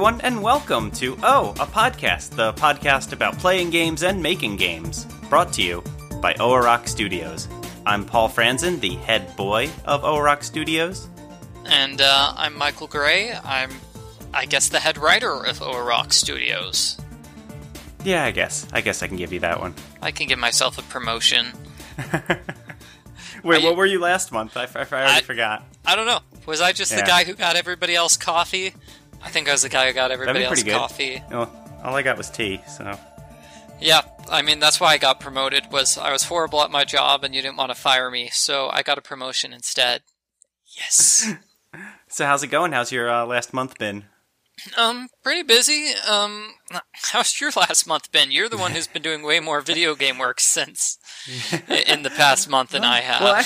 Everyone, and welcome to Oh, a Podcast, the podcast about playing games and making games, brought to you by Oarok Studios. I'm Paul Franzen, the head boy of Oarok Studios. And uh, I'm Michael Gray. I'm, I guess, the head writer of Oarok Studios. Yeah, I guess. I guess I can give you that one. I can give myself a promotion. Wait, I- what were you last month? I, I already I- forgot. I don't know. Was I just Yeah. the guy who got everybody else coffee? I think I was the guy who got everybody else good. coffee. Oh, all I got was tea, so. Yeah, I mean that's why I got promoted. Was I was horrible at my job and you didn't want to fire me, so I got a promotion instead. Yes. So, how's it going? How's your uh, last month been? um, pretty busy. Um, how's your last month been? You're the one who's been doing way more video game work since in the past month than I have. Well, I-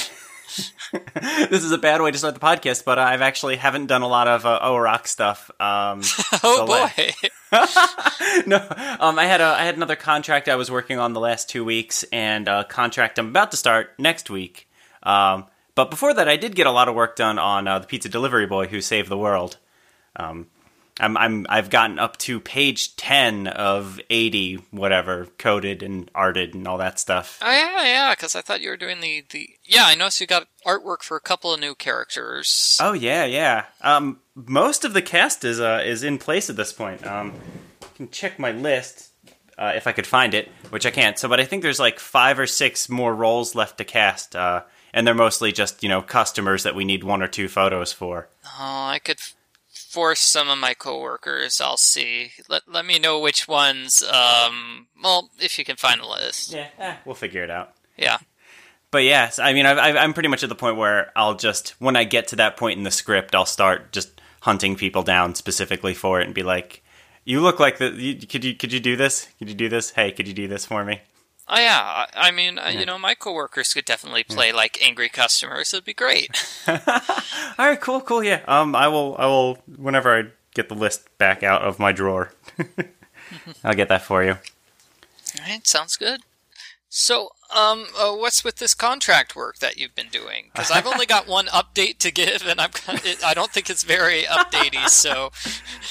this is a bad way to start the podcast, but I've actually haven't done a lot of uh, Oarok stuff. Um, oh boy. no, um, I had a I had another contract I was working on the last two weeks, and a contract I'm about to start next week. Um, but before that, I did get a lot of work done on uh, the pizza delivery boy who saved the world. Um, I'm, I'm I've gotten up to page ten of eighty whatever coded and arted and all that stuff. Oh yeah, yeah. Because I thought you were doing the the. Yeah, I noticed you got artwork for a couple of new characters. Oh yeah, yeah. Um, most of the cast is uh, is in place at this point. Um, I can check my list uh, if I could find it, which I can't. So, but I think there's like five or six more roles left to cast, uh, and they're mostly just you know customers that we need one or two photos for. Oh, I could f- force some of my coworkers. I'll see. Let let me know which ones. Um, well, if you can find a list. Yeah, eh, we'll figure it out. Yeah. But yes, I mean, I've, I've, I'm pretty much at the point where I'll just when I get to that point in the script, I'll start just hunting people down specifically for it and be like, "You look like the. You, could you could you do this? Could you do this? Hey, could you do this for me?" Oh yeah. I, mean, uh you know, my coworkers could definitely play like angry customers. It'd be great. All right, cool, cool. Yeah. Um, I will. I will. Whenever I get the list back out of my drawer, I'll get that for you. All right, sounds good. So, um, uh, what's with this contract work that you've been doing? Because I've only got one update to give, and I'm it, I don't think it's very updatey. So,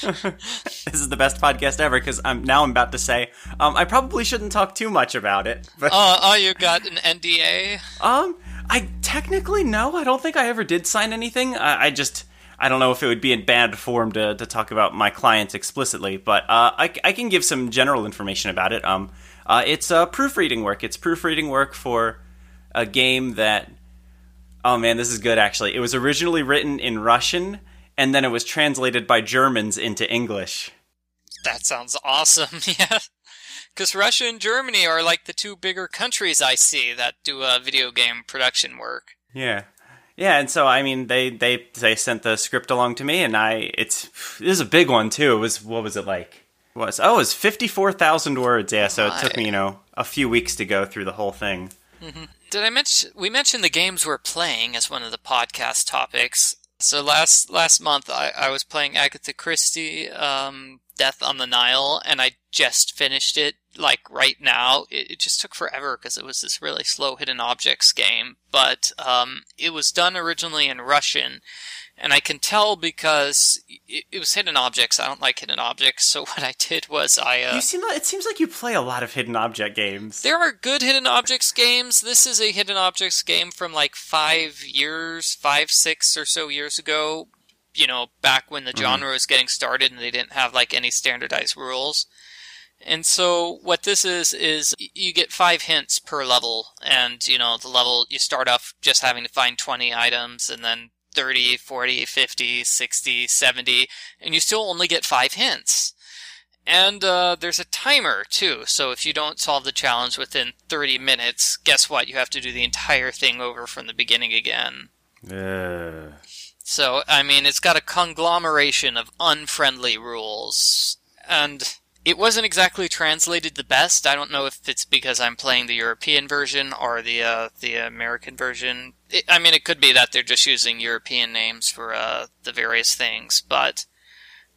This is the best podcast ever because I'm now I'm about to say. Um, I probably shouldn't talk too much about it, but uh, oh, you got an NDA? um, I technically no. I don't think I ever did sign anything. I, I just. I don't know if it would be in bad form to, to talk about my clients explicitly, but uh, I, I can give some general information about it. Um, uh, it's uh, proofreading work. It's proofreading work for a game that Oh man, this is good actually. It was originally written in Russian and then it was translated by Germans into English. That sounds awesome. yeah. Because Russia and Germany are like the two bigger countries I see that do uh, video game production work. Yeah. Yeah, and so I mean they they they sent the script along to me and I it's this is a big one too. It was what was it like? Was oh, it was 54,000 words. Yeah, so it took me, you know, a few weeks to go through the whole thing. Did I mention we mentioned the games we're playing as one of the podcast topics? So last last month I, I was playing Agatha Christie, um, Death on the Nile, and I just finished it like right now. It, it just took forever because it was this really slow hidden objects game, but um, it was done originally in Russian, and I can tell because it, it was hidden objects. I don't like hidden objects, so what I did was I uh, You seem like, it seems like you play a lot of hidden object games. there are good hidden objects games. This is a hidden objects game from like five years, five, six or so years ago. You know, back when the genre was getting started and they didn't have like any standardized rules. And so what this is, is you get five hints per level. And, you know, the level, you start off just having to find 20 items and then 30, 40, 50, 60, 70, and you still only get five hints. And uh, there's a timer too, so if you don't solve the challenge within 30 minutes, guess what? You have to do the entire thing over from the beginning again. Yeah. So, I mean, it's got a conglomeration of unfriendly rules. And it wasn't exactly translated the best. I don't know if it's because I'm playing the European version or the uh, the American version. It, I mean, it could be that they're just using European names for uh, the various things, but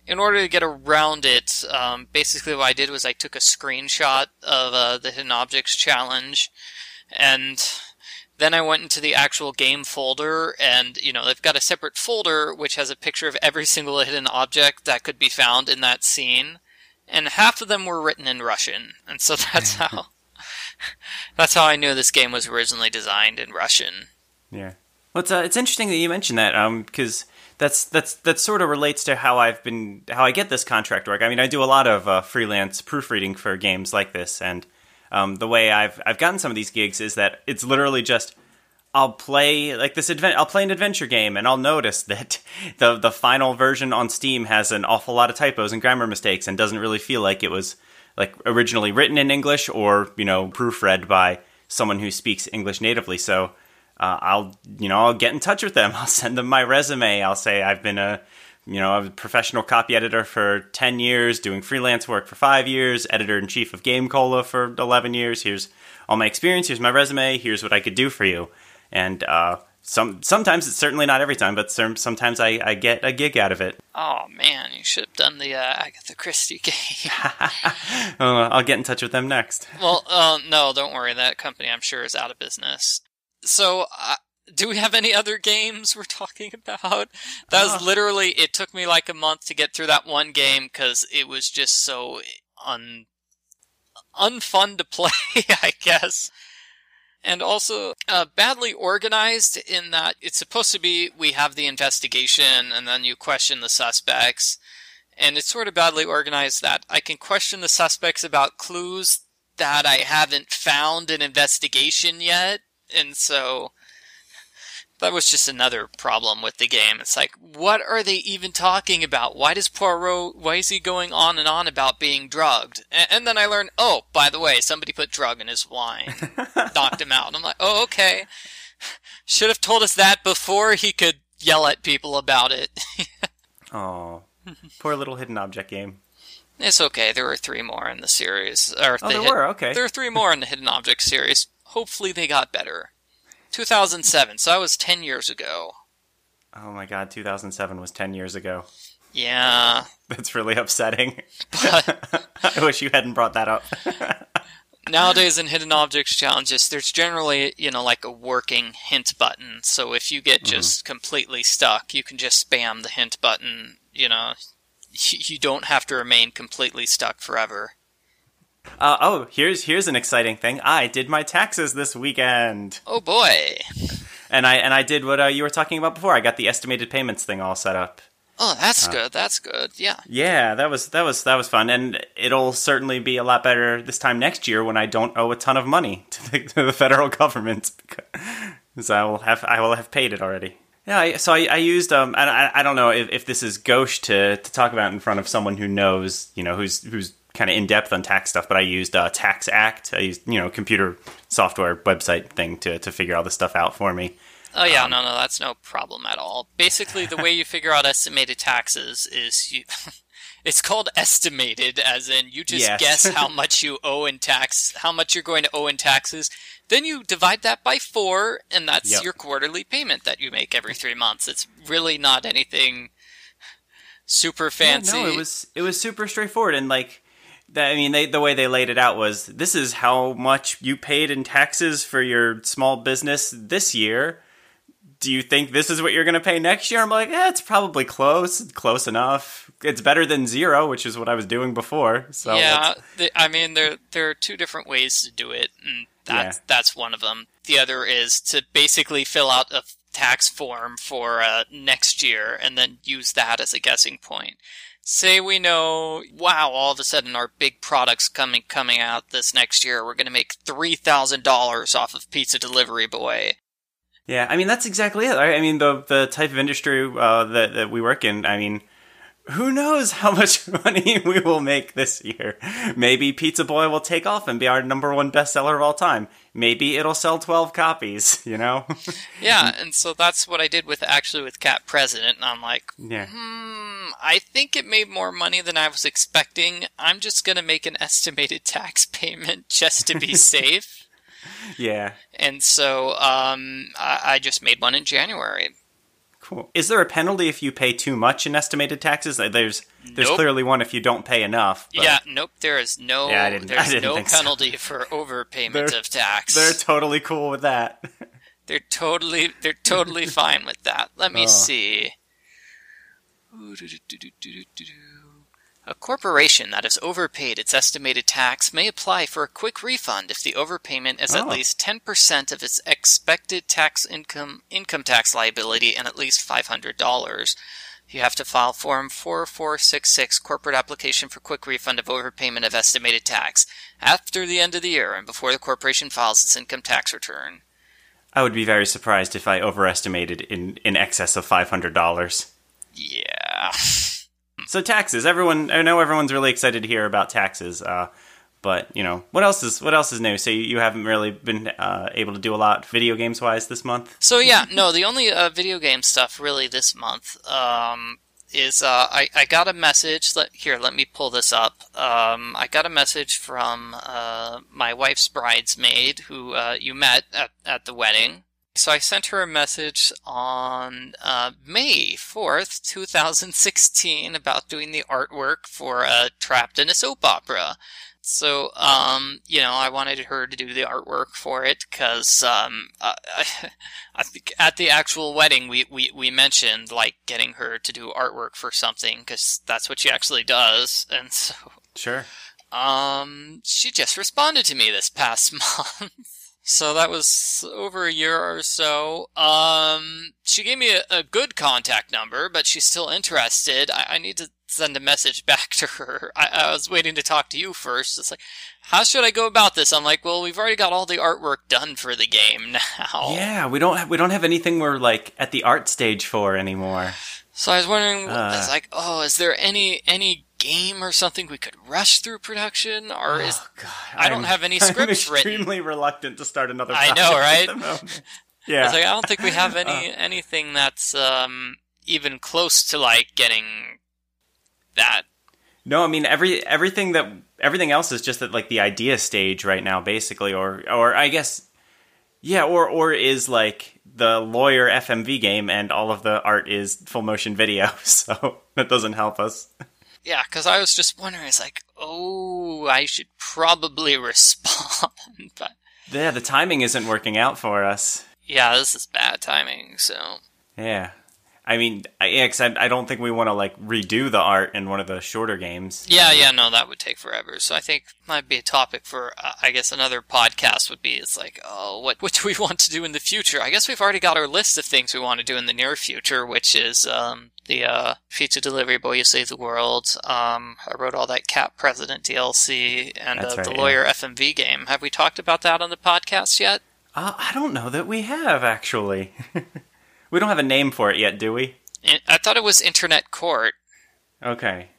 in order to get around it, um, basically what I did was I took a screenshot of uh, the Hidden Objects challenge and Then I went into the actual game folder, and you know they've got a separate folder which has a picture of every single hidden object that could be found in that scene, and half of them were written in Russian, and so that's how that's how I knew this game was originally designed in Russian. Yeah. Well, it's uh, it's interesting that you mentioned that, um, because that's that's that sort of relates to how I've been how I get this contract work. I mean, I do a lot of uh, freelance proofreading for games like this, and um, the way I've I've gotten some of these gigs is that it's literally just I'll play like this advent I'll play an adventure game and I'll notice that the the final version on Steam has an awful lot of typos and grammar mistakes and doesn't really feel like it was like originally written in English or you know proofread by someone who speaks English natively. So uh, I'll you know I'll get in touch with them. I'll send them my resume. I'll say I've been a you know a professional copy editor for ten years, doing freelance work for five years, editor in chief of Game Cola for eleven years. Here's all my experience. Here's my resume. Here's what I could do for you. And uh, some sometimes it's certainly not every time, but sometimes I, I get a gig out of it. Oh man, you should have done the uh, Agatha Christie game. I'll get in touch with them next. Well, uh, no, don't worry. That company, I'm sure, is out of business. So, uh, do we have any other games we're talking about? That was ah. literally. It took me like a month to get through that one game because it was just so un unfun to play. I guess and also uh, badly organized in that it's supposed to be we have the investigation and then you question the suspects. And it's sort of badly organized that i can question the suspects about clues that i haven't found an investigation yet. And so that was just another problem with the game. It's like, what are they even talking about? Why does Poirot, why is he going on and on about being drugged? And, and then I learned, oh, by the way, somebody put drug in his wine, knocked him out. And I'm like, oh, okay. Should have told us that before he could yell at people about it. oh, poor little hidden object game. It's okay. There were three more in the series. Or oh, the there were. Okay. There are three more in the hidden object series. Hopefully, they got better. 2007, so that was 10 years ago. Oh my god, 2007 was 10 years ago. Yeah. That's really upsetting. But I wish you hadn't brought that up. nowadays in hidden objects challenges, there's generally, you know, like a working hint button. So if you get mm-hmm. just mm-hmm. completely stuck, you can just spam the hint button, you know. You don't have to remain completely stuck forever. Uh, oh, here's here's an exciting thing. I did my taxes this weekend. Oh boy! And I and I did what uh, you were talking about before. I got the estimated payments thing all set up. Oh, that's uh, good. That's good. Yeah. Yeah, that was that was that was fun, and it'll certainly be a lot better this time next year when I don't owe a ton of money to the, to the federal government because I will have I will have paid it already. Yeah, I, so I, I used um I, I don't know if, if this is gauche to to talk about in front of someone who knows you know who's who's kind of in depth on tax stuff, but I used uh, TaxAct. I used you know computer software website thing to to figure all this stuff out for me. Oh yeah, um, no, no, that's no problem at all. Basically, the way you figure out estimated taxes is you. it's called estimated, as in you just yes. guess how much you owe in tax, how much you're going to owe in taxes. Then you divide that by four, and that's yep. your quarterly payment that you make every three months. It's really not anything super fancy. Yeah, no, it was it was super straightforward, and like that, I mean, they, the way they laid it out was this is how much you paid in taxes for your small business this year. Do you think this is what you're going to pay next year? I'm like, yeah, it's probably close, close enough. It's better than zero, which is what I was doing before. So yeah, the, I mean, there there are two different ways to do it, and that's yeah. that's one of them. The other is to basically fill out a tax form for uh, next year and then use that as a guessing point say we know, wow, all of a sudden our big product's coming coming out this next year. We're going to make three thousand dollars off of Pizza Delivery Boy. Yeah, I mean that's exactly it. I mean the the type of industry uh, that that we work in. I mean, who knows how much money we will make this year? Maybe Pizza Boy will take off and be our number one bestseller of all time. Maybe it'll sell 12 copies, you know? yeah, and so that's what I did with actually with Cat President, and I'm like, yeah. hmm, I think it made more money than I was expecting. I'm just going to make an estimated tax payment just to be safe. yeah. And so um, I, I just made one in January. Cool. Is there a penalty if you pay too much in estimated taxes? There's there's nope. clearly one if you don't pay enough. But... Yeah, nope. There is no yeah, I didn't, there's I didn't no penalty so. for overpayment they're, of tax. They're totally cool with that. They're totally they're totally fine with that. Let me Oh. see. A corporation that has overpaid its estimated tax may apply for a quick refund if the overpayment is at Oh. least 10% of its expected tax income income tax liability and at least $500. You have to file Form 4466 Corporate Application for Quick Refund of Overpayment of Estimated Tax after the end of the year and before the corporation files its income tax return. I would be very surprised if I overestimated in in excess of five hundred dollars. Yeah. So taxes. Everyone, I know everyone's really excited to hear about taxes. Uh, but you know, what else is what else is new? So you, you haven't really been uh, able to do a lot video games wise this month. So yeah, no, the only uh, video game stuff really this month um, is uh, I I got a message. Let here, let me pull this up. Um, I got a message from uh, my wife's bridesmaid who uh, you met at at the wedding. So I sent her a message on uh, May fourth, two thousand sixteen, about doing the artwork for uh, Trapped in a Soap Opera. So, um, you know, I wanted her to do the artwork for it because, um, I, I think at the actual wedding we, we, we mentioned like getting her to do artwork for something because that's what she actually does. And so, Sure. um, she just responded to me this past month. So that was over a year or so. Um, she gave me a, a good contact number, but she's still interested. I, I need to send a message back to her. I, I was waiting to talk to you first. It's like, how should I go about this? I'm like, well, we've already got all the artwork done for the game now. Yeah, we don't have, we don't have anything we're like at the art stage for anymore. So I was wondering, I was Uh. like, oh, is there any any game or something we could rush through production, or is Oh, God, I don't I'm- have any I'm scripts written. extremely reluctant to start another. I know, right? moment. I Yeah. was like, I don't think we have any anything that's um even close to like getting that. No, I mean every everything that everything else is just at like the idea stage right now, basically, or or I guess, yeah, or or is like the lawyer FMV game, and all of the art is full motion video, so that doesn't help us. Yeah, because I was just wondering, it's like, oh, I should probably respond, but Yeah, the timing isn't working out for us. yeah, this is bad timing. So Yeah, I mean, I, yeah, 'cause I, I don't think we want to like redo the art in one of the shorter games. yeah, yeah, no, that would take forever. So I think might be a topic for, uh, I guess, another podcast would be. It's like, oh, what what do we want to do in the future? I guess we've already got our list of things we want to do in the near future, which is um, the uh, Pizza Delivery Boy You Save the World. Um, I wrote all that Cat President DLC and uh, right, the yeah. Lawyer FMV game. Have we talked about that on the podcast yet? Uh, I don't know that we have actually. we don't have a name for it yet, do we? I I thought it was Internet Court. Okay.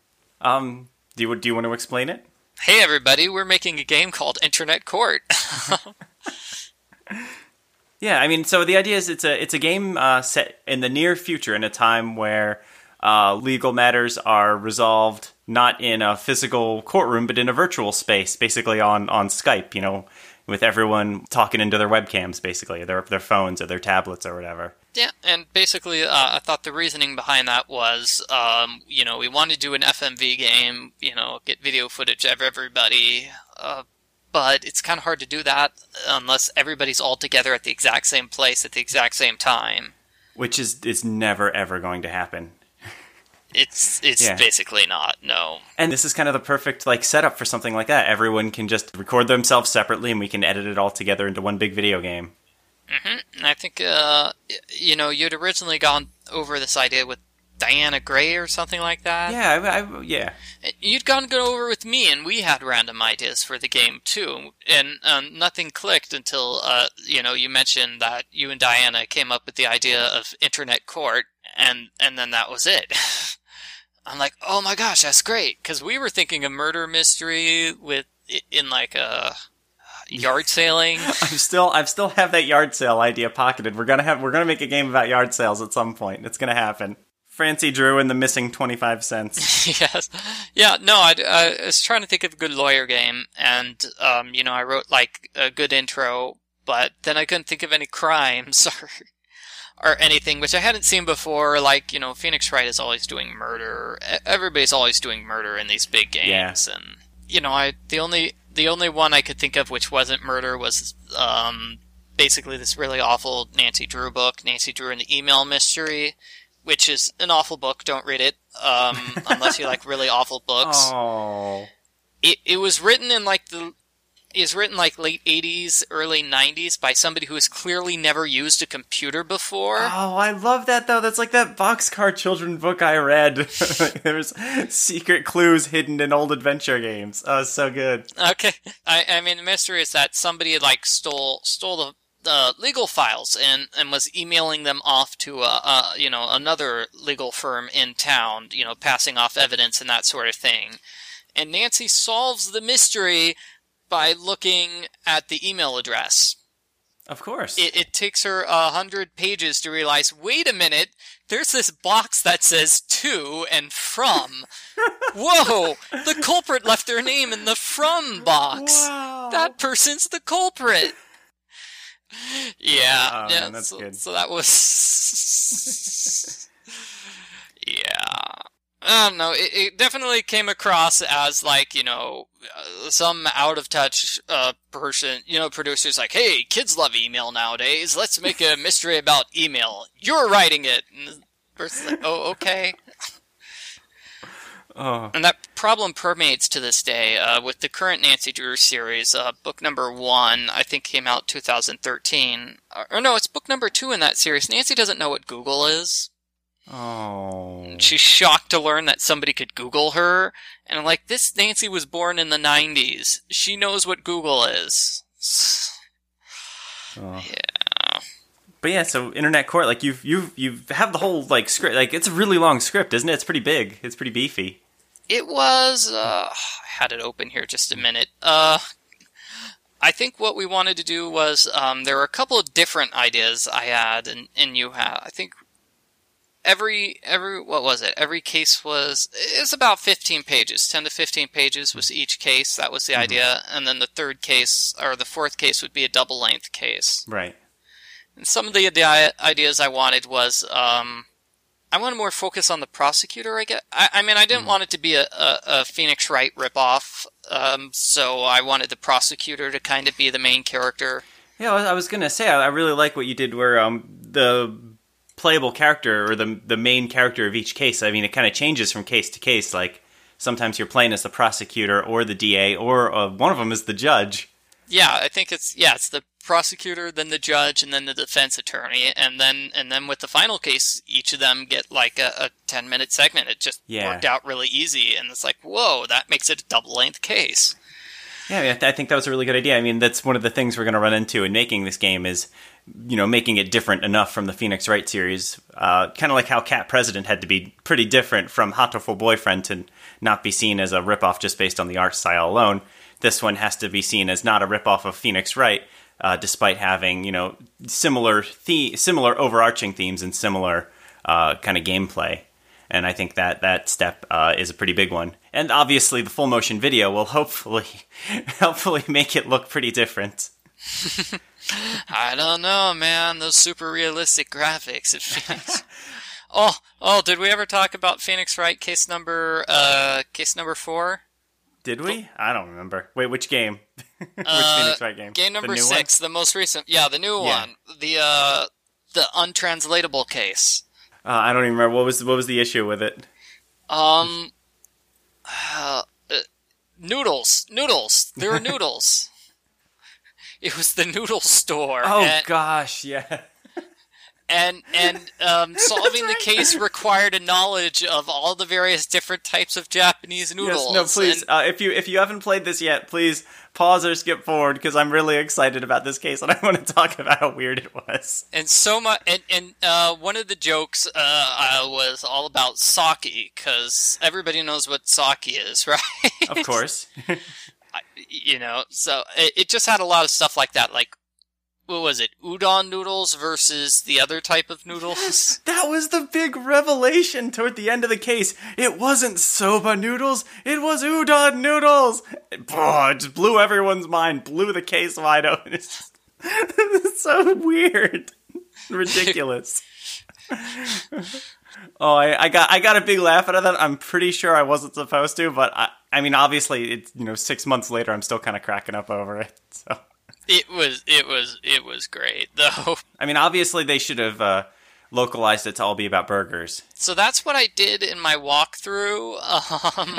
Um, do you do you want to explain it? Hey everybody, we're making a game called Internet Court. Yeah, I mean, so the idea is it's a it's a game uh, set in the near future, in a time where uh, legal matters are resolved not in a physical courtroom, but in a virtual space, basically on on Skype. You know, with everyone talking into their webcams, basically their their phones or their tablets or whatever. Yeah, and basically, uh, I thought the reasoning behind that was, um, you know, we want to do an FMV game, you know, get video footage of everybody, uh, but it's kind of hard to do that unless everybody's all together at the exact same place at the exact same time. Which is is never ever going to happen. It's it's Yeah. basically not. No. And this is kind of the perfect like setup for something like that. Everyone can just record themselves separately, and we can edit it all together into one big video game. And I think, uh, you know, you'd originally gone over this idea with Diana Gray or something like that. Yeah, I, I, yeah. You'd gone go over with me, and we had random ideas for the game too, and um, nothing clicked until uh, you know you mentioned that you and Diana came up with the idea of Internet Court, and and then that was it. I'm like, oh my gosh, that's great, because we were thinking a murder mystery with in like a yard sailing. I'm still I still have that yard sale idea pocketed. We're gonna have we're gonna make a game about yard sales at some point. It's gonna happen. Francie Drew and the missing twenty five cents. yes. Yeah, no, I, I was trying to think of a good lawyer game, and, um, you know, I wrote, like, a good intro, but then I couldn't think of any crimes or, or anything, which I hadn't seen before. Like, you know, Phoenix Wright is always doing murder. Everybody's always doing murder in these big games, and, you know, I, the only, the only one I could think of which wasn't murder was, um, basically this really awful Nancy Drew book, Nancy Drew and the Email Mystery, which is an awful book. Don't read it um, unless you like really awful books. Oh. It it was written in like the is written like late 80s, early 90s by somebody who has clearly never used a computer before. Oh, I love that though. That's like that boxcar children book I read. There's secret clues hidden in old adventure games. Oh, so good. Okay, I, I mean the mystery is that somebody like stole stole the the legal files and and was emailing them off to a, a you know another legal firm in town, you know, passing off evidence and that sort of thing. And Nancy solves the mystery by looking at the email address. Of course. It, it takes her a hundred pages to realize, wait a minute, there's this box that says to and from. Whoa, the culprit left their name in the from box. Wow. That person's the culprit. Yeah, Oh, yeah. man, that's so, good. so that was. yeah. I don't know. It, it definitely came across as like you know uh, some out of touch uh, person. You know, producers like, "Hey, kids love email nowadays. Let's make a mystery about email. You're writing it." And the person's like, "Oh, okay." oh. And that problem permeates to this day uh, with the current Nancy Drew series. Uh, book number one, I think, came out 2013. Or, or no, it's book number two in that series. Nancy doesn't know what Google is. Oh. She's shocked to learn that somebody could Google her. And I'm like, this Nancy was born in the 90s. She knows what Google is. Oh. Yeah. But yeah, so Internet Court, like you've you've you have the whole like script, like it's a really long script, isn't it? It's pretty big. It's pretty beefy. It was. Uh, I had it open here just a minute. Uh, I think what we wanted to do was um, there were a couple of different ideas I had, and, and you had. I think every every what was it? Every case was it's about fifteen pages, ten to fifteen pages was each case. That was the idea, and then the third case or the fourth case would be a double length case. Right. And some of the ide- ideas I wanted was, um, I wanted more focus on the prosecutor. I get. I, I mean, I didn't want it to be a, a, a Phoenix Wright ripoff. Um, so I wanted the prosecutor to kind of be the main character. Yeah, I was- gonna say I I really like what you did, where um the playable character or the the main character of each case. I mean, it kind of changes from case to case. Like sometimes you're playing as the prosecutor or the DA, or uh, one of them is the judge. Yeah, I think it's yeah, it's the prosecutor, then the judge, and then the defense attorney, and then and then with the final case, each of them get like a, a ten minute segment. It just Yeah. worked out really easy, and it's like, whoa, that makes it a double length case. Yeah, I, mean, I, th- I think that was a really good idea. I mean, that's one of the things we're going to run into in making this game is, you know, making it different enough from the Phoenix Wright series. Uh, kind of like how Cat President had to be pretty different from Hatoful Boyfriend to not be seen as a ripoff just based on the art style alone. This one has to be seen as not a ripoff of Phoenix Wright, uh, despite having you know similar the- similar overarching themes and similar uh, kind of gameplay. And I think that that step uh, is a pretty big one. And obviously, the full motion video will hopefully hopefully make it look pretty different. I don't know, man. Those super realistic graphics. It feels. oh, oh! Did we ever talk about Phoenix Wright case number uh case number four? Did we? I don't remember. Wait, which game? which Uh, Phoenix Wright game? Game The number one? six, the most recent. Yeah, the new Yeah. one. The uh the untranslatable case. Uh, I don't even remember what was what was the issue with it. Um, uh, uh, noodles, noodles. There were noodles. It was the noodle store. Oh and, gosh, yeah. and and um, solving the case required a knowledge of all the various different types of Japanese noodles. Yes, no, please. And- Uh, if you if you haven't played this yet, please pause or skip forward because I'm really excited about this case and I want to talk about how weird it was. and so much and, and uh, one of the jokes uh, uh, was all about sake because everybody knows what sake is right Of course. You know so it, it just had a lot of stuff like that like what was it udon noodles versus the other type of noodles That was the big revelation toward the end of the case. It wasn't soba noodles, it was udon noodles. Oh, it just blew everyone's mind, blew the case wide open. It's, just, it's so weird. Ridiculous. oh, I, I got I got a big laugh out of that. I'm pretty sure I wasn't supposed to, but I, I mean, obviously, it's you know six months later, I'm still kind of cracking up over it. So it was it was it was great though. I mean, obviously they should have uh, localized it to all be about burgers. So that's what I did in my walkthrough. Um,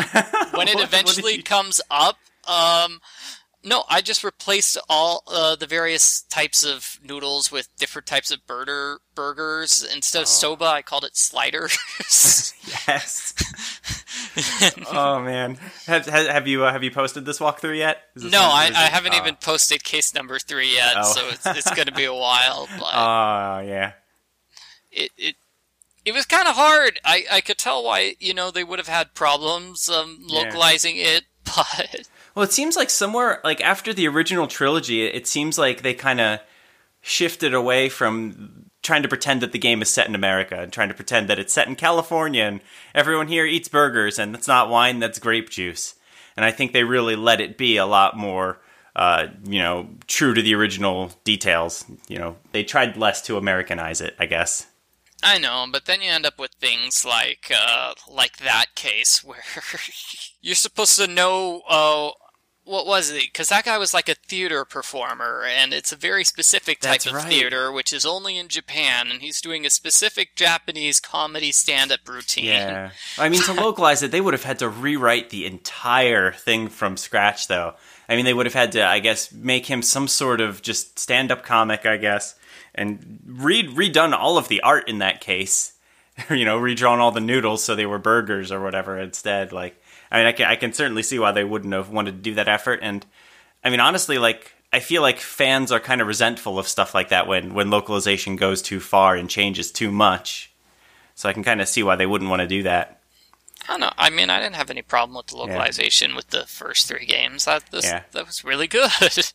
when it eventually comes up, um, no, I just replaced all uh, the various types of noodles with different types of burger burgers. Instead of Oh. soba, I called it sliders. Yes. oh man, have, have, have you uh, have you posted this walkthrough yet? Is this no, I, I haven't oh. even posted case number three yet, Oh. so it's, it's going to be a while. But Oh yeah. it it it was kind of hard. I I could tell why you know they would have had problems um, Yeah. localizing it, but Well, it seems like somewhere like after the original trilogy, it seems like they kind of shifted away from trying to pretend that the game is set in America and trying to pretend that it's set in California and everyone here eats burgers and that's not wine, that's grape juice. And I think they really let it be a lot more uh, you know, true to the original details. You know, they tried less to Americanize it, I guess. I know. But then you end up with things like uh, like that case where you're supposed to know. Uh, what was it? Because that guy was like a theater performer, and it's a very specific type That's of right. theater, which is only in Japan, and he's doing a specific Japanese comedy stand-up routine. Yeah. I mean, to localize it, they would have had to rewrite the entire thing from scratch, though. I mean, they would have had to, I guess, make him some sort of just stand up comic, I guess, and read redone all of the art in that case. you know, redrawn all the noodles so they were burgers or whatever instead. Like, I mean, I can, I can certainly see why they wouldn't have wanted to do that effort. And I mean, honestly, like, I feel like fans are kind of resentful of stuff like that when, when localization goes too far and changes too much. So I can kind of see why they wouldn't want to do that. I don't know. I mean, I didn't have any problem with the localization with the first three games. That this, Yeah. that was really good.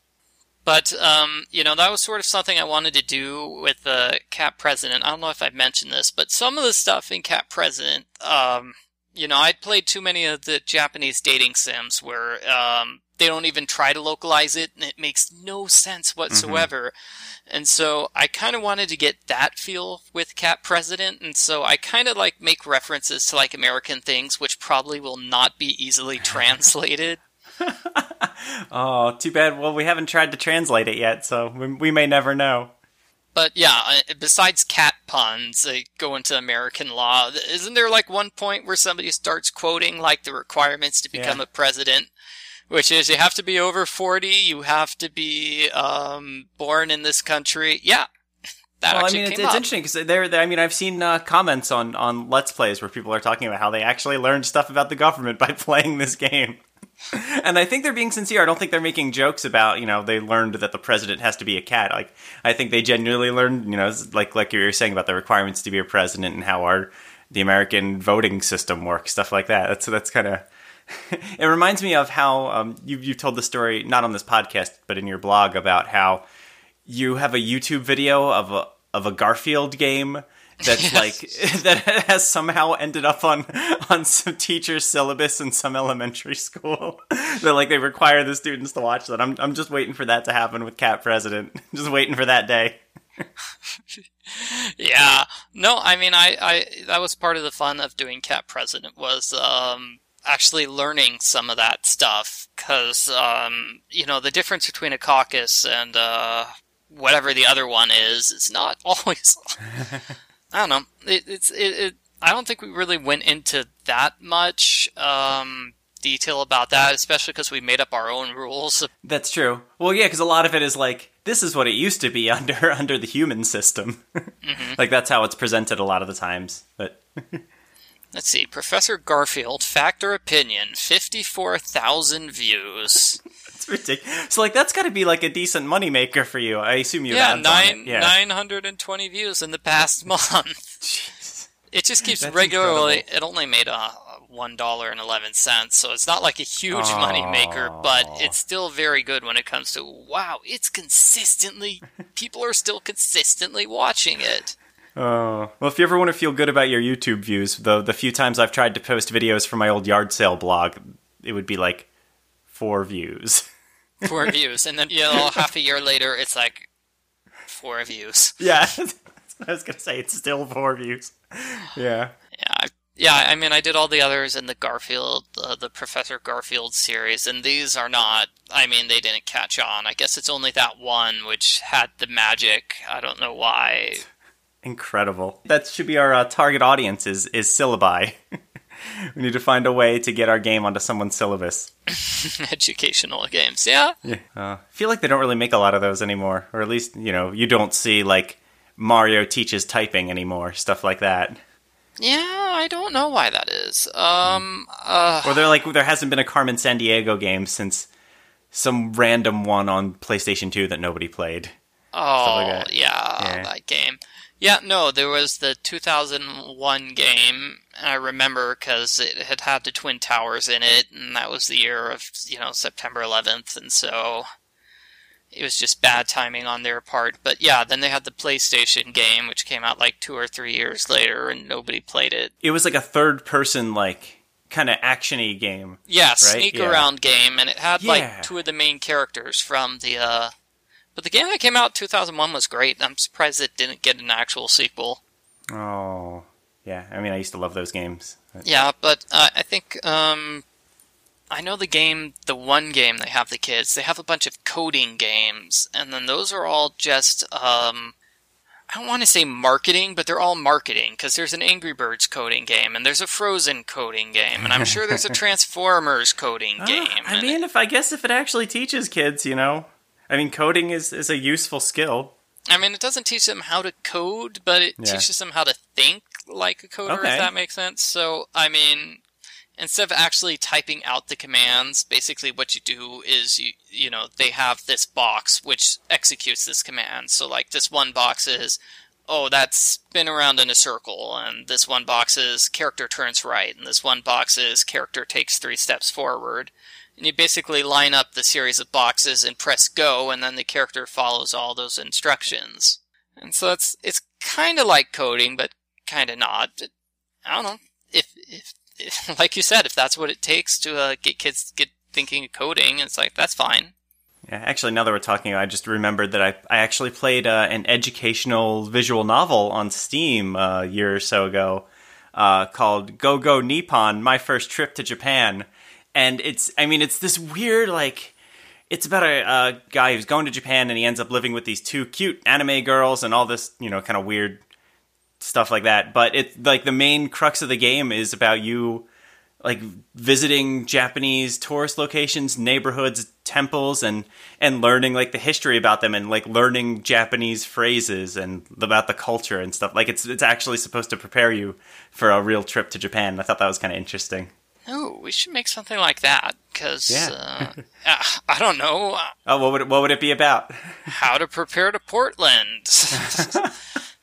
but um, you know, that was sort of something I wanted to do with the Cat President. I don't know if I mentioned this, but some of the stuff in Cat President, um, you know, I'd played too many of the Japanese dating sims where um, they don't even try to localize it, and it makes no sense whatsoever. And so I kind of wanted to get that feel with Cat President, and so I kind of like make references to like American things, which probably will not be easily translated. Oh, too bad. Well, we haven't tried to translate it yet, so we may never know. But yeah, besides cat puns, they go into American law. Isn't there like one point where somebody starts quoting like the requirements to become Yeah. a president? Which is you have to be over 40, you have to be um, born in this country. Yeah. That Well, I mean, it's, it's interesting because there. there- I mean, I've seen uh, comments on on Let's Plays where people are talking about how they actually learned stuff about the government by playing this game. and I think they're being sincere. I don't think they're making jokes about you know they learned that the president has to be a cat. Like I think they genuinely learned you know like like you were saying about the requirements to be a president and how our the American voting system works, stuff like that. That's that's kind of. it reminds me of how um, you you told the story not on this podcast but in your blog about how you have a YouTube video of a of a Garfield game that's like that has somehow ended up on on some teacher's syllabus in some elementary school. that like they require the students to watch that. I'm I'm just waiting for that to happen with Cat President. just waiting for that day. Yeah. No, I mean, I, I, that was part of the fun of doing Cat President was, um, actually learning some of that stuff. Cause, um, you know, the difference between a caucus and, uh, whatever the other one is, is not always, I don't know. It, it's, it, it, I don't think we really went into that much, um, detail about that, especially because we made up our own rules. That's true. Well, yeah, because a lot of it is like this is what it used to be under under the human system. Like that's how it's presented a lot of the times. But Let's see. Professor Garfield, fact or opinion, 54,000 views. It's ridiculous. So like that's got to be like a decent moneymaker for you. I assume you yeah, on it. nine, Yeah. 920 views in the past month. Jeez. It just keeps That's regularly. incredible. It only made a one dollar and eleven cents, so it's not like a huge Aw. money maker, but it's still very good when it comes to wow. It's consistently people are still consistently watching it. Oh well, if you ever want to feel good about your YouTube views, the the few times I've tried to post videos from my old yard sale blog, it would be like four views. Four views, and then you know half a year later, it's like four views. yeah, I was gonna say. It's still four views. Yeah. Yeah, I, Yeah, I mean, I did all the others in the Garfield, uh, the Professor Garfield series, and these are not. I mean, they didn't catch on. I guess it's only that one which had the magic. I don't know why. Incredible. That should be our uh, target audience is is syllabi. we need to find a way to get our game onto someone's syllabus. Educational games, yeah. Yeah. Uh, I feel like they don't really make a lot of those anymore, or at least you know you don't see like Mario teaches typing anymore, stuff like that. Yeah, I don't know why that is. Um, uh, Or they're like there hasn't been a Carmen Sandiego game since some random one on PlayStation 2 that nobody played. oh, like that. yeah, Yeah. that game. Yeah, no, there was the 2001 game. I remember because it had had the Twin Towers in it, and that was the year of you know September 11th, and so it was just bad timing on their part. But yeah, then they had the PlayStation game, which came out like two or three years later, and nobody played it. It was like a third person like kind of actiony game. Yeah, sneak Yeah. around game, and it had Yeah. like two of the main characters from the. uh But the game that came out 2001 was great. I'm surprised it didn't get an actual sequel. Oh. Yeah, I mean I used to love those games. Yeah, but uh, I think um, I know the game, the one game they have the kids. They have a bunch of coding games, and then those are all just um, I don't want to say marketing, but they're all marketing because there's an Angry Birds coding game, and there's a Frozen coding game, and I'm sure there's a Transformers coding Ah, game. I mean, if I guess if it actually teaches kids, you know, I mean, coding is is a useful skill. I mean, it doesn't teach them how to code, but it Yeah. teaches them how to think like a coder, Okay. if that makes sense. So, I mean, instead of actually typing out the commands, basically what you do is you, you know, they have this box which executes this command. So, like, this one box is, oh, that's spin around in a circle, and this one box is character turns right, and this one box is character takes three steps forward. And you basically line up the series of boxes and press go, and then the character follows all those instructions. And so it's it's kind of like coding, but kind of not. I don't know if, if, if, like you said, if that's what it takes to uh, get kids get thinking of coding, it's like that's fine. Yeah, actually, now that we're talking, I just remembered that I, I actually played uh, an educational visual novel on Steam uh, a year or so ago uh, called Go Go Nippon My First Trip to Japan. And it's, I mean, it's this weird, like, it's about a, a guy who's going to Japan and he ends up living with these two cute anime girls and all this, you know, kind of weird stuff like that. But it's like the main crux of the game is about you like visiting Japanese tourist locations, neighborhoods, temples, and and learning like the history about them, and like learning Japanese phrases and about the culture and stuff. Like it's it's actually supposed to prepare you for a real trip to Japan. I thought that was kind of interesting. Oh, we should make something like that because Yeah. uh, uh, I don't know uh, Oh, what would it, what would it be about? how to prepare to Portland.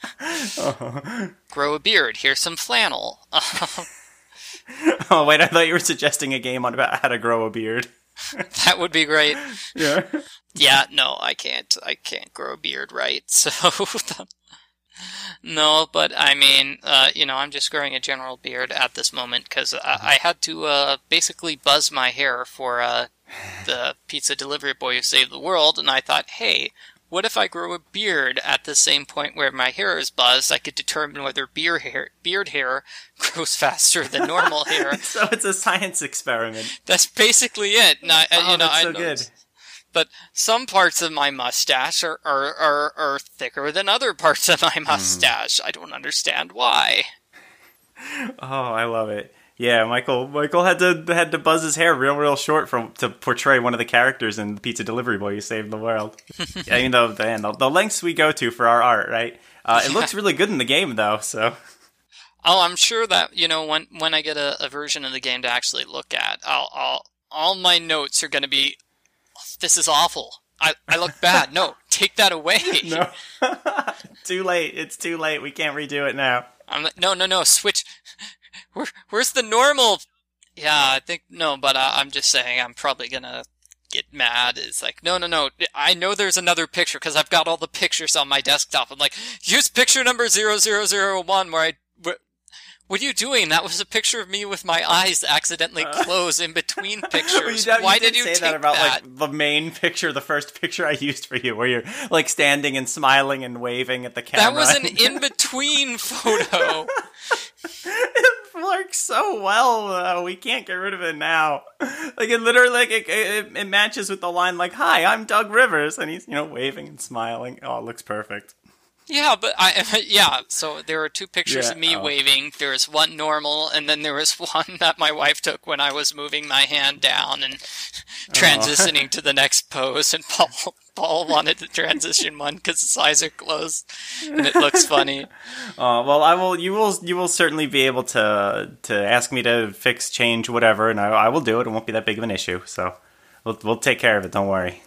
Grow a beard. Here's some flannel. oh wait, I thought you were suggesting a game on about how to grow a beard. that would be great. Yeah. Yeah, no, I can't. I can't grow a beard right. So no, but I mean, uh, you know, I'm just growing a general beard at this moment because I, I had to uh, basically buzz my hair for uh, the pizza delivery boy who saved the world, and I thought, hey. What if I grow a beard at the same point where my hair is buzzed? I could determine whether beard hair, beard hair grows faster than normal hair. So it's a science experiment. That's basically it. And I, Oh, you know, that's so know- good. but some parts of my mustache are, are, are, are thicker than other parts of Mm-hmm. my mustache. I don't understand why. Oh, I love it. Yeah, Michael. Michael had to had to buzz his hair real, real short from to portray one of the characters in Pizza Delivery Boy who saved the world. yeah, you know the, the the lengths we go to for our art, right? Uh, it looks really good in the game, though. So Oh, I'm sure that you know when when I get a, a version of the game to actually look at, I'll, I'll all my notes are going to be, this is awful. I, I look bad. No, take that away. no, too late. It's too late. We can't redo it now. I'm like, no, no, no, switch. Where, where's the normal? Yeah, I think no, but uh, I'm just saying I'm probably gonna get mad. It's like, no, no, no. I know there's another picture because I've got all the pictures on my desktop. I'm like, use picture number zero zero zero one where I. Where, what are you doing? That was a picture of me with my eyes accidentally closed in between pictures. Uh. You Why you did you say take that about that? like the main picture, the first picture I used for you, where you're like standing and smiling and waving at the camera? that was an in between photo. like so well. Though. We can't get rid of it now. Like it literally, like it, it, it matches with the line, like "Hi, I'm Doug Rivers," and he's you know waving and smiling. Oh, it looks perfect. Yeah, but I yeah. So there are two pictures Yeah, of me oh. waving. There is one normal, and then there was one that my wife took when I was moving my hand down and transitioning to the next pose. And Paul Paul wanted to transition one because his eyes are closed, and it looks funny. Uh, well, I will. You will. You will certainly be able to to ask me to fix, change, whatever, and I, I will do it. It won't be that big of an issue. So we'll we'll take care of it. Don't worry.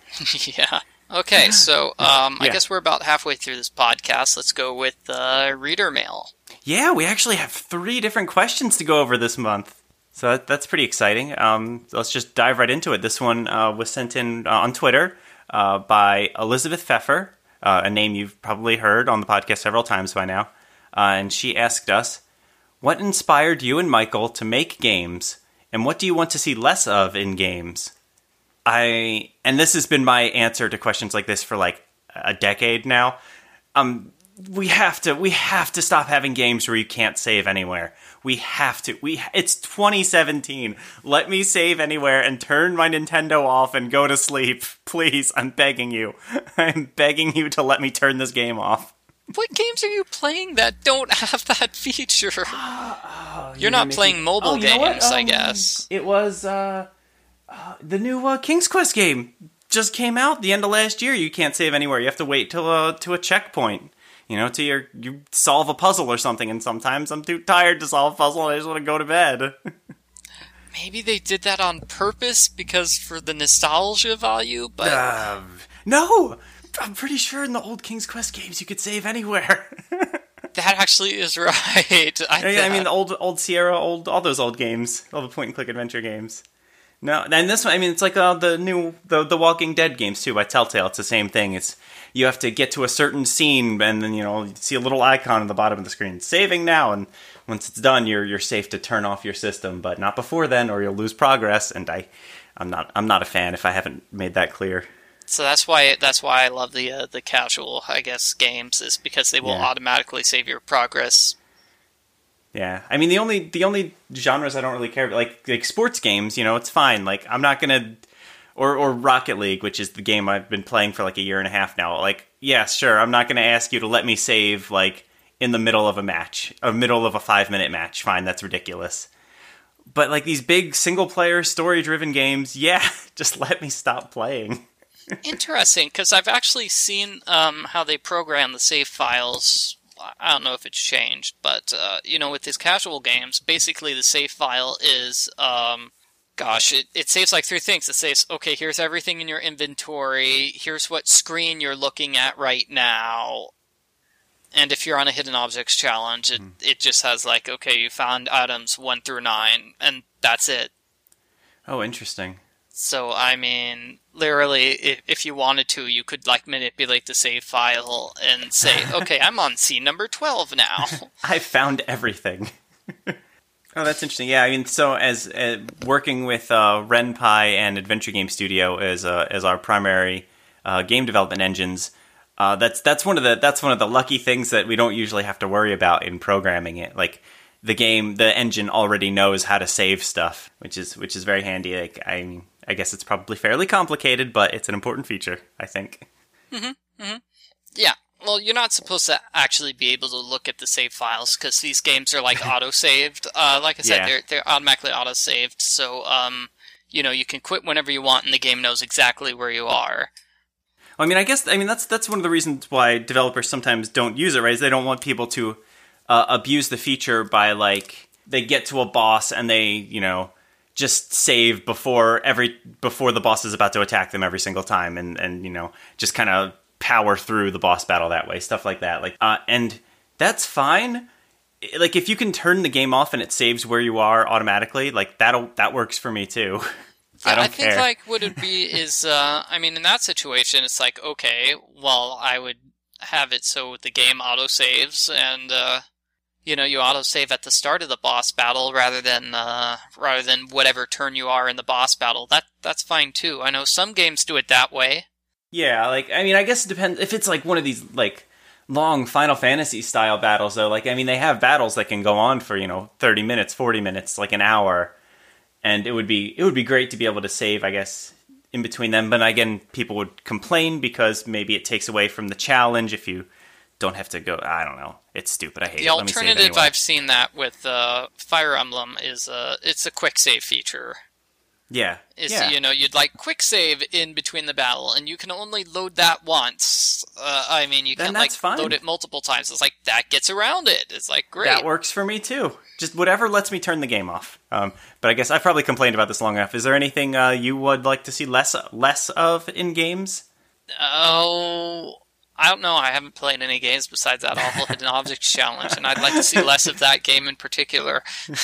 yeah. Okay, so um, I guess we're about halfway through this podcast. Let's go with uh, reader mail. Yeah, we actually have three different questions to go over this month. So that, that's pretty exciting. Um, let's just dive right into it. This one uh, was sent in uh, on Twitter uh, by Elizabeth Pfeffer, uh, a name you've probably heard on the podcast several times by now. Uh, and she asked us, What inspired you and Michael to make games, and what do you want to see less of in games? I and this has been my answer to questions like this for like a decade now. Um, we have to we have to stop having games where you can't save anywhere. We have to. We it's 2017. Let me save anywhere and turn my Nintendo off and go to sleep, please. I'm begging you. I'm begging you to let me turn this game off. What games are you playing that don't have that feature? You're not making- playing mobile Oh, you know games, I Um, guess. It was uh, uh, the new uh, King's Quest game just came out the end of last year. You can't save anywhere. You have to wait till uh, to a checkpoint. You know, to your you solve a puzzle or something. And sometimes I'm too tired to solve a puzzle. and I just want to go to bed. Maybe they did that on purpose because for the nostalgia value, but Um, no, I'm pretty sure in the old King's Quest games you could save anywhere. that actually is right. I, I mean, the old old Sierra, old all those old games, all the point and click adventure games. No, and this one, I mean, it's like uh, the new the the Walking Dead games too by Telltale. It's the same thing. It's you have to get to a certain scene, and then you know you see a little icon on the bottom of the screen, saving now, and once it's done, you're you're safe to turn off your system, but not before then, or you'll lose progress. And I, I'm not I'm not a fan if I haven't made that clear. so that's why that's why I love the uh, the casual, I guess, games is because they will Yeah. automatically save your progress. Yeah, I mean the only the only genres I don't really care about, like like sports games, you know, it's fine. Like I'm not gonna, or or Rocket League, which is the game I've been playing for like a year and a half now. Like, yeah, sure, I'm not gonna ask you to let me save like in the middle of a match, a middle of a five minute match. Fine, that's ridiculous. But like these big single player story driven games, yeah, just let me stop playing. Interesting, because I've actually seen um, how they program the save files. I don't know if it's changed, but uh, you know, with these casual games, basically the save file is, um, gosh, it, it saves like three things. It saves, okay, here's everything in your inventory. Here's what screen you're looking at right now. And if you're on a hidden objects challenge, it, it just has like, okay, you found items one through nine, and that's it. Oh, interesting. So I mean, literally, if, if you wanted to, you could like manipulate the save file and say, "Okay, I'm on scene number twelve now." I found everything. oh, that's interesting. Yeah, I mean, so as uh, working with uh, Ren'Py and Adventure Game Studio as uh, as our primary uh, game development engines, uh, that's that's one of the that's one of the lucky things that we don't usually have to worry about in programming it. Like the game, the engine already knows how to save stuff, which is which is very handy. Like I mean, I guess it's probably fairly complicated, but it's an important feature. I think. yeah. Well, you're not supposed to actually be able to look at the save files because these games are like auto saved. Uh, like I said, Yeah. they're they're automatically auto saved. So, um, you know, you can quit whenever you want, and the game knows exactly where you are. I mean, I guess I mean that's that's one of the reasons why developers sometimes don't use it. Right? Is they don't want people to uh, abuse the feature by like they get to a boss and they you know just save before every before the boss is about to attack them every single time, and and you know just kind of power through the boss battle that way, stuff like that. Like, uh, and that's fine. Like if you can turn the game off and it saves where you are automatically, like that'll that works for me too. I Yeah, don't I think care. like what it'd be is, uh, I mean, in that situation, it's like okay, well, I would have it so the game auto saves, and uh, you know, you auto save at the start of the boss battle rather than uh, rather than whatever turn you are in the boss battle. That that's fine too. I know some games do it that way. Yeah, like I mean, I guess it depends if it's like one of these like long Final Fantasy style battles though. Like I mean, they have battles that can go on for you know thirty minutes, forty minutes, like an hour, and it would be it would be great to be able to save, I guess, in between them. But again, people would complain because maybe it takes away from the challenge if you don't have to go. I don't know. It's stupid. I hate The it. Let me save alternative anyway. I've seen that with uh, Fire Emblem is uh, it's a quick save feature. yeah, Is yeah. you know you'd like quick save in between the battle, and you can only load that once. Uh, I mean, you Then can't like fine. load it multiple times. It's like that gets around it. It's like great. That works for me too. Just whatever lets me turn the game off. Um, but I guess I've probably complained about this long enough. Is there anything uh, you would like to see less less of in games? Oh, I don't know. I haven't played any games besides that awful hidden objects challenge, and I'd like to see less of that game in particular.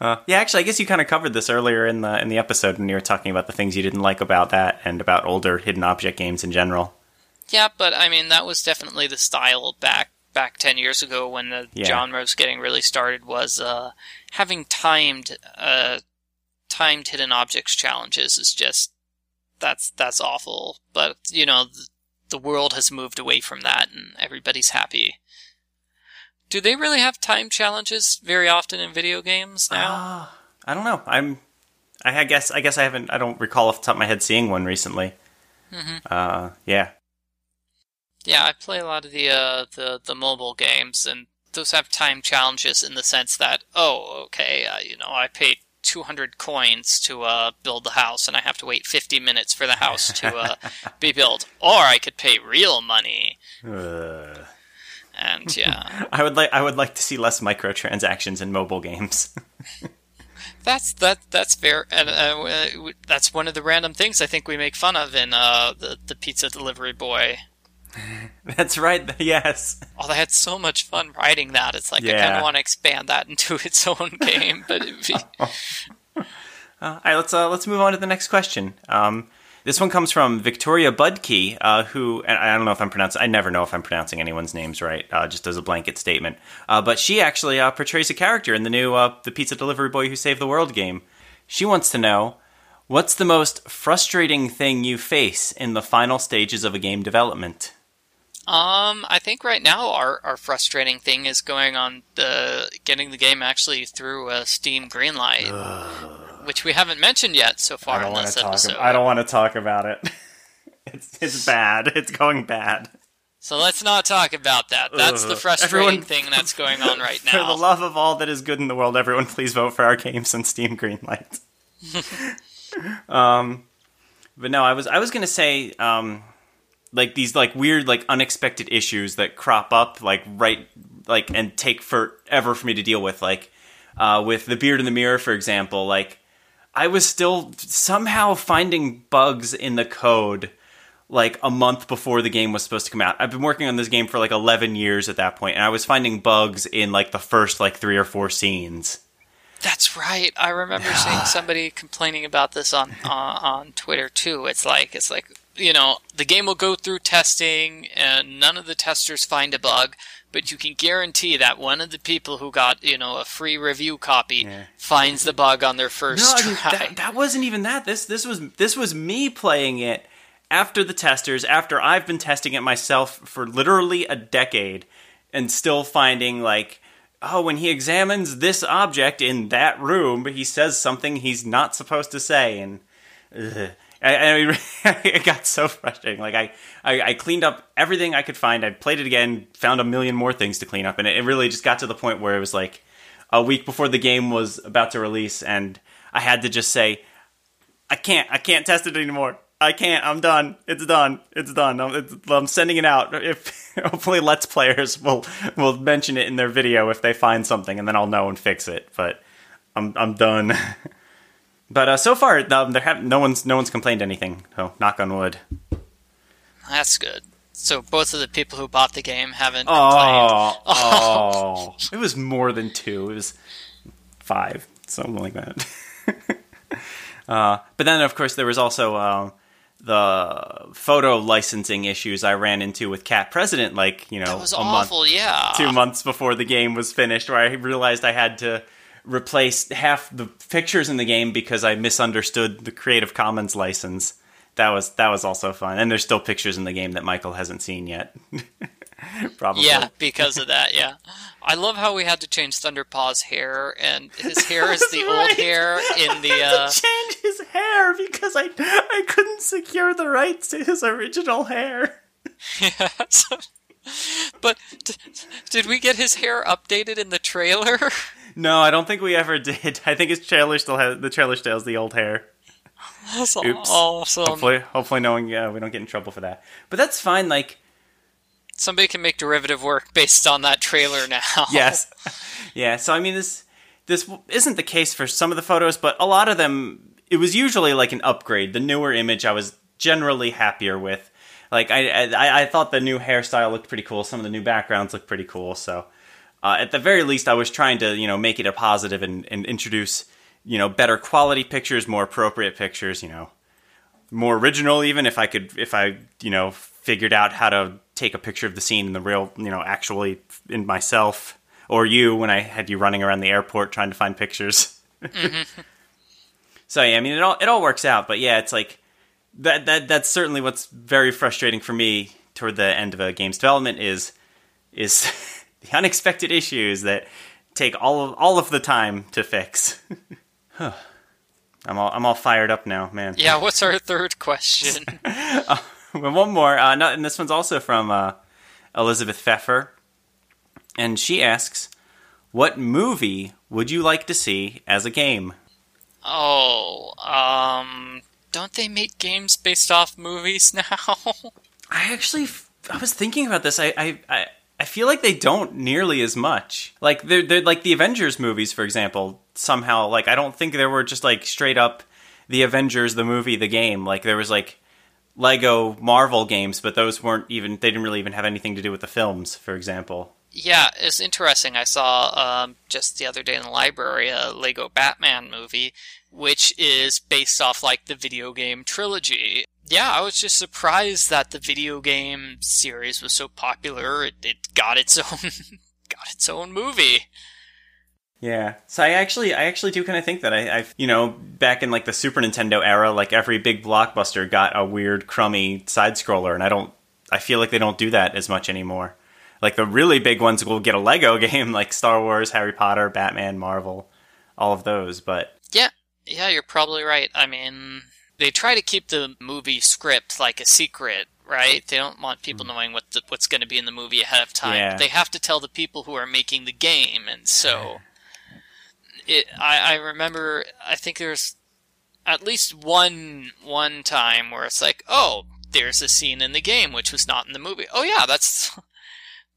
Uh, yeah, actually, I guess you kind of covered this earlier in the in the episode when you were talking about the things you didn't like about that and about older hidden object games in general. Yeah, but I mean that was definitely the style back back ten years ago when the Yeah. genre was getting really started. Was uh, having timed uh, timed hidden objects challenges is just that's that's awful. But you know the, the world has moved away from that, and everybody's happy. Do they really have time challenges very often in video games now? Ah, I don't know. I'm. I guess. I guess I haven't. I don't recall off the top of my head seeing one recently. Uh, yeah. Yeah, I play a lot of the uh, the the mobile games, and those have time challenges in the sense that, oh, okay, uh, you know, I paid 200 coins to uh, build the house, and I have to wait 50 minutes for the house to uh, be built, or I could pay real money, Uh, and yeah, I would like. I would like to see less microtransactions in mobile games. that's that that's fair, and uh, that's one of the random things I think we make fun of in uh, the the pizza delivery boy. That's right. Yes. Oh, they had so much fun writing that. It's like I kind of want to expand that into its own game, but it'd be, Uh, all right, let's uh, let's move on to the next question. Um, this one comes from Victoria Budkey, uh, who and I don't know if I'm pronouncing. I never know if I'm pronouncing anyone's names right, uh, just as a blanket statement. Uh, but she actually uh, portrays a character in the new uh, "The Pizza Delivery Boy Who Saved the World" game. She wants to know what's the most frustrating thing you face in the final stages of a game development. Um, I think right now our, our frustrating thing is going on the getting the game actually through a Steam Greenlight, which we haven't mentioned yet so far in this episode. I don't want to talk about it. it's it's bad. It's going bad. So let's not talk about that. That's the frustrating Everyone- thing that's going on right now. For the love of all that is good in the world, everyone please vote for our games on Steam Greenlight. um, but no, I was I was gonna say um, like these like weird like unexpected issues that crop up like right like and take forever for me to deal with like uh, with the beard in the mirror for example like I was still somehow finding bugs in the code like a month before the game was supposed to come out. I've been working on this game for like 11 years at that point and I was finding bugs in like the first like 3 or 4 scenes. That's right. I remember seeing somebody complaining about this on uh, on Twitter too. It's like it's like you know the game will go through testing and none of the testers find a bug, but you can guarantee that one of the people who got you know a free review copy finds the bug on their first No, I mean, try. that, that wasn't even that. This this was this was me playing it after the testers, after I've been testing it myself for literally a decade, and still finding like, oh, when he examines this object in that room, he says something he's not supposed to say, and ugh. I, it got so frustrating. Like I, I, I cleaned up everything I could find. I played it again, found a million more things to clean up, and it, it really just got to the point where it was like a week before the game was about to release, and I had to just say, I can't, I can't test it anymore. I can't. I'm done. It's done. It's done. I'm, it's, I'm sending it out. If hopefully, Let's Players will will mention it in their video if they find something, and then I'll know and fix it. But I'm I'm done. but uh, so far, no, there have no one's no one's complained anything. So knock on wood. That's good. So both of the people who bought the game haven't complained. Oh, oh, it was more than two. It was five, something like that. uh, but then, of course, there was also uh, the photo licensing issues I ran into with Cat President, like you know, That was a month, awful. Yeah. two months before the game was finished, where I realized I had to replace half the pictures in the game because I misunderstood the Creative Commons license. that was that was also fun. And there's still pictures in the game that Michael hasn't seen yet. Probably. Yeah, because of that. Yeah, I love how we had to change Thunderpaw's hair, and his hair is the right. old hair in the. I had Uh, change his hair because I I couldn't secure the rights to his original hair. yeah, so- but d- did we get his hair updated in the trailer? No, I don't think we ever did. I think his trailer still has the trailer still has the old hair. That's Oops. awesome. Hopefully, hopefully, yeah, we don't get in trouble for that. But that's fine. Like, Somebody can make derivative work based on that trailer now. yes, yeah. So I mean, this this isn't the case for some of the photos, but a lot of them, it was usually like an upgrade. The newer image, I was generally happier with. Like, I I, I thought the new hairstyle looked pretty cool. Some of the new backgrounds looked pretty cool. So, uh, at the very least, I was trying to you know make it a positive and, and introduce you know better quality pictures, more appropriate pictures. You know, more original even if I could if I you know figured out how to take a picture of the scene in the real you know actually in myself or you when I had you running around the airport trying to find pictures. so yeah, I mean it all it all works out, but yeah, it's like that that that's certainly what's very frustrating for me toward the end of a game's development is is the unexpected issues that take all of all of the time to fix. I'm all I'm all fired up now, man. Yeah, what's our third question? Well, one more, uh, no, and this one's also from uh, Elizabeth Pfeffer, and she asks, "What movie would you like to see as a game?" oh, um, don't they make games based off movies now? I actually, I was thinking about this. I, I, I, I feel like they don't nearly as much. Like they're, they're like the Avengers movies, for example. Somehow, like I don't think there were just like straight up the Avengers, the movie, the game. Like there was like Lego Marvel games, but those weren't even. They didn't really even have anything to do with the films, for example. Yeah, it's interesting. I saw um, just the other day in the library a Lego Batman movie, which is based off like the video game trilogy. Yeah, I was just surprised that the video game series was so popular. It, it got its own got its own movie. Yeah. So I actually, I actually do kind of think that I, I've, you know, back in like the Super Nintendo era, like every big blockbuster got a weird, crummy side scroller, and I don't, I feel like they don't do that as much anymore. Like the really big ones will get a Lego game, like Star Wars, Harry Potter, Batman, Marvel, all of those. But Yeah, yeah, you're probably right. I mean, they try to keep the movie script like a secret, right? They don't want people mm. knowing what the, what's going to be in the movie ahead of time. Yeah. They have to tell the people who are making the game, and so it. I, I remember. I think there's at least one one time where it's like, oh, there's a scene in the game which was not in the movie. Oh yeah, that's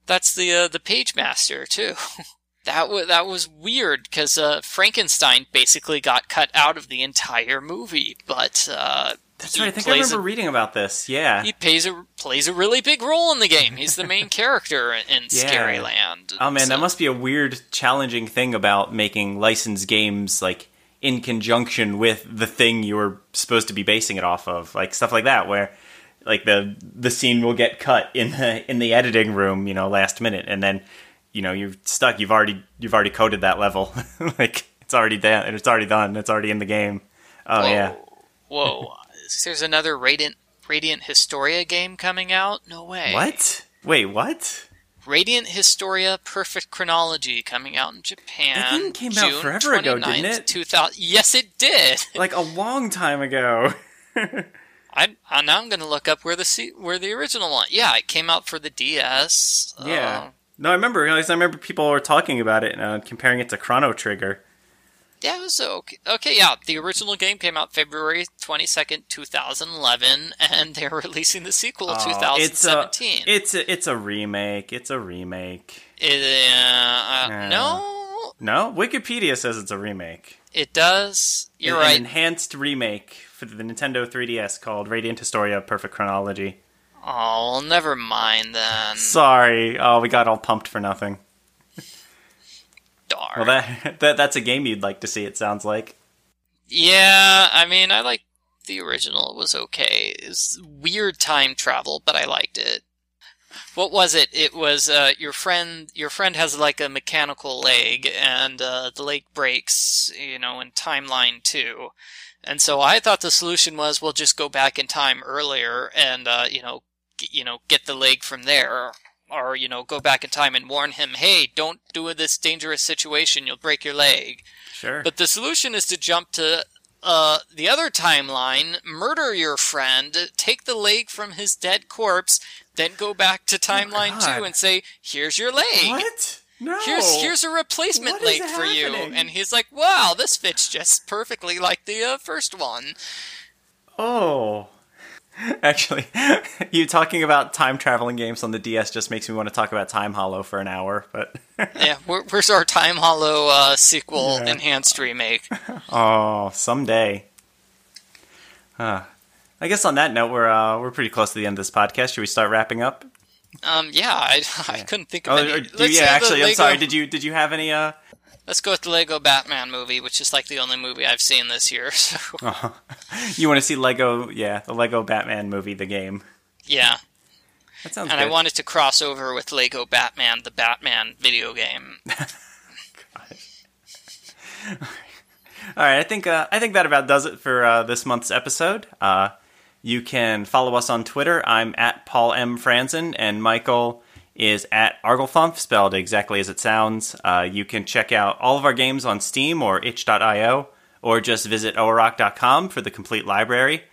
that's the uh, the Pagemaster too. That was that was weird because uh, Frankenstein basically got cut out of the entire movie, but uh, that's right. I think I remember a, reading about this. Yeah. he plays a plays a really big role in the game. He's the main character in, in Yeah. Scary Land. Oh man, that must be a weird, challenging thing about making licensed games like in conjunction with the thing you were supposed to be basing it off of, like stuff like that, where like the the scene will get cut in the in the editing room, you know, last minute, and then you know you're stuck. You've already you've already coded that level, like it's already done. It's already done. It's already in the game. Oh Whoa. yeah, Whoa! There's another Radiant Radiant Historia game coming out. No way. what? Wait, what? Radiant Historia Perfect Chronology coming out in Japan. That thing came out June forever ago, didn't it? 2000. Yes, it did. Like a long time ago. I, now I'm going to look up where the where the original one. Yeah, it came out for the DS. Yeah. Uh, No, I remember. I remember people were talking about it and uh, comparing it to Chrono Trigger. yeah, it was okay. Okay, yeah, the original game came out February 22nd, 2011, and they're releasing the sequel Oh, 2017. It's a, it's a it's a remake. It's a remake. It, uh, uh. No, No, Wikipedia says it's a remake. it does. You're An- right. Enhanced remake for the Nintendo 3DS called Radiant Historia Perfect Chronology. Oh, well, never mind then. Sorry. Oh, we got all pumped for nothing. Darn. Well, that, that that's a game you'd like to see. It sounds like. Yeah, I mean, I like the original. It was okay. It's weird time travel, but I liked it. what was it? It was uh, your friend. Your friend has like a mechanical leg, and uh, the leg breaks. You know, in timeline two. And so I thought the solution was we'll just go back in time earlier and uh, you know, g- you know, get the leg from there, or you know, go back in time and warn him, hey, don't do this dangerous situation, you'll break your leg. Sure. But the solution is to jump to uh, the other timeline, murder your friend, take the leg from his dead corpse, then go back to timeline Oh, two and say, "Here's your leg. what? No. Here's here's a replacement leg for you." And he's like, "Wow, this fits just perfectly like the uh, first one." Oh. Actually, you talking about time traveling games on the DS just makes me want to talk about Time Hollow for an hour, but yeah, where, where's our Time Hollow uh, sequel Yeah. enhanced remake? oh, someday. Huh. I guess on that note, we're uh, we're pretty close to the end of this podcast. Should we start wrapping up? Um, yeah, I, I couldn't think of Oh, any. do- Let's yeah. Actually, I'm sorry. Did you did you have any? Uh, Let's go with the Lego Batman movie, which is like the only movie I've seen this year. So you want to see Lego? Yeah, the Lego Batman movie, the game. yeah, That sounds good. and good. I wanted to cross over with Lego Batman, the Batman video game. All right, I think uh, I think that about does it for uh, this month's episode. Uh, you can follow us on Twitter. I'm at Paul M Franzen, and Michael is at Arglethump, spelled exactly as it sounds. Uh, you can check out all of our games on Steam or itch.io, or just visit oarock.com for the complete library.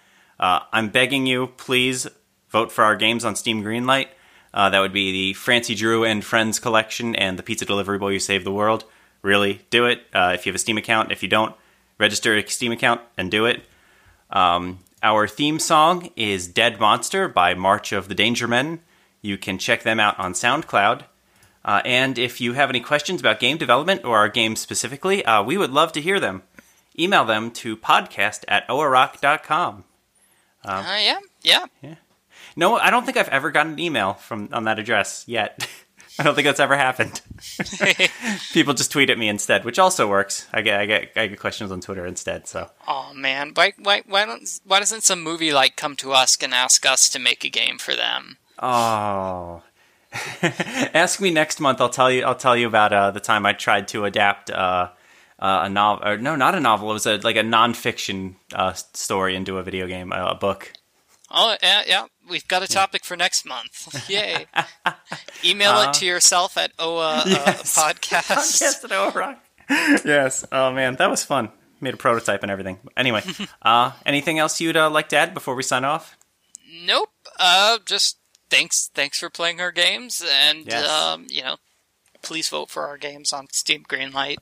Uh, I'm begging you, please vote for our games on Steam Greenlight. Uh, that would be the Francie Drew and Friends collection and the Pizza Delivery Boy You Save the World. Really, do it. Uh, if you have a Steam account, if you don't, register a Steam account and do it. Um, our theme song is Dead Monster by March of the Danger Men. You can check them out on SoundCloud. Uh, and if you have any questions about game development or our game specifically, uh, we would love to hear them. Email them to podcast at oarock.com. Uh, yeah, yeah. No, I don't think I've ever gotten an email from on that address yet. I don't think that's ever happened. People just tweet at me instead, which also works. I get I get I get questions on Twitter instead. So Oh man, why why why don't why doesn't some movie like come to us and ask us to make a game for them? Oh. Ask me next month. I'll tell you. I'll tell you about uh, the time I tried to adapt uh, uh, a novel. Or no, not a novel. It was a like a nonfiction uh, story into a video game, uh, a book. Oh yeah, yeah. We've got a topic for next month. Yay! Email Uh, it to yourself at OA Yes. uh, podcast. Podcast at Overrock. yes. Oh man, that was fun. Made a prototype and everything. Anyway, uh, anything else you'd uh, like to add before we sign off? Nope. Uh, just thanks thanks for playing our games, and Yes. um, you know, please vote for our games on Steam Greenlight.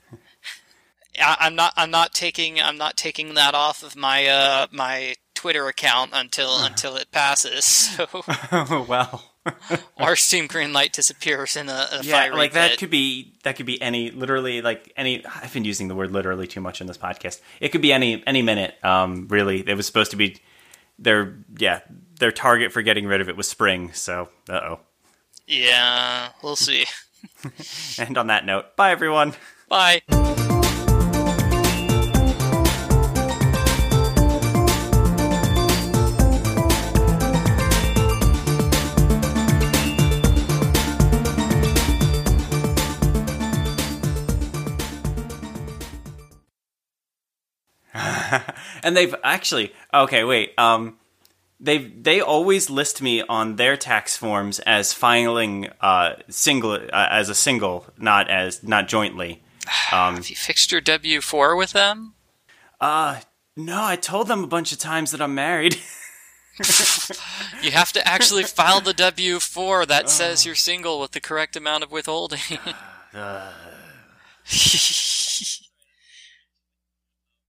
I, I'm not I'm not taking I'm not taking that off of my uh my Twitter account until until it passes. So Oh well. our Steam Greenlight disappears in a, a Yeah, like that pit. could be that could be any literally like any. I've been using the word literally too much in this podcast. It could be any any minute. Um, really, it was supposed to be their yeah their target for getting rid of it was spring. So uh oh. Yeah, we'll see. And on that note, bye everyone. Bye. And they've actually okay. Wait. Um, they they always list me on their tax forms as filing uh single uh, as a single, not as not jointly. Um, Have you fixed your W four with them? uh, no, I told them a bunch of times that I'm married. You have to actually file the W four that says you're single with the correct amount of withholding.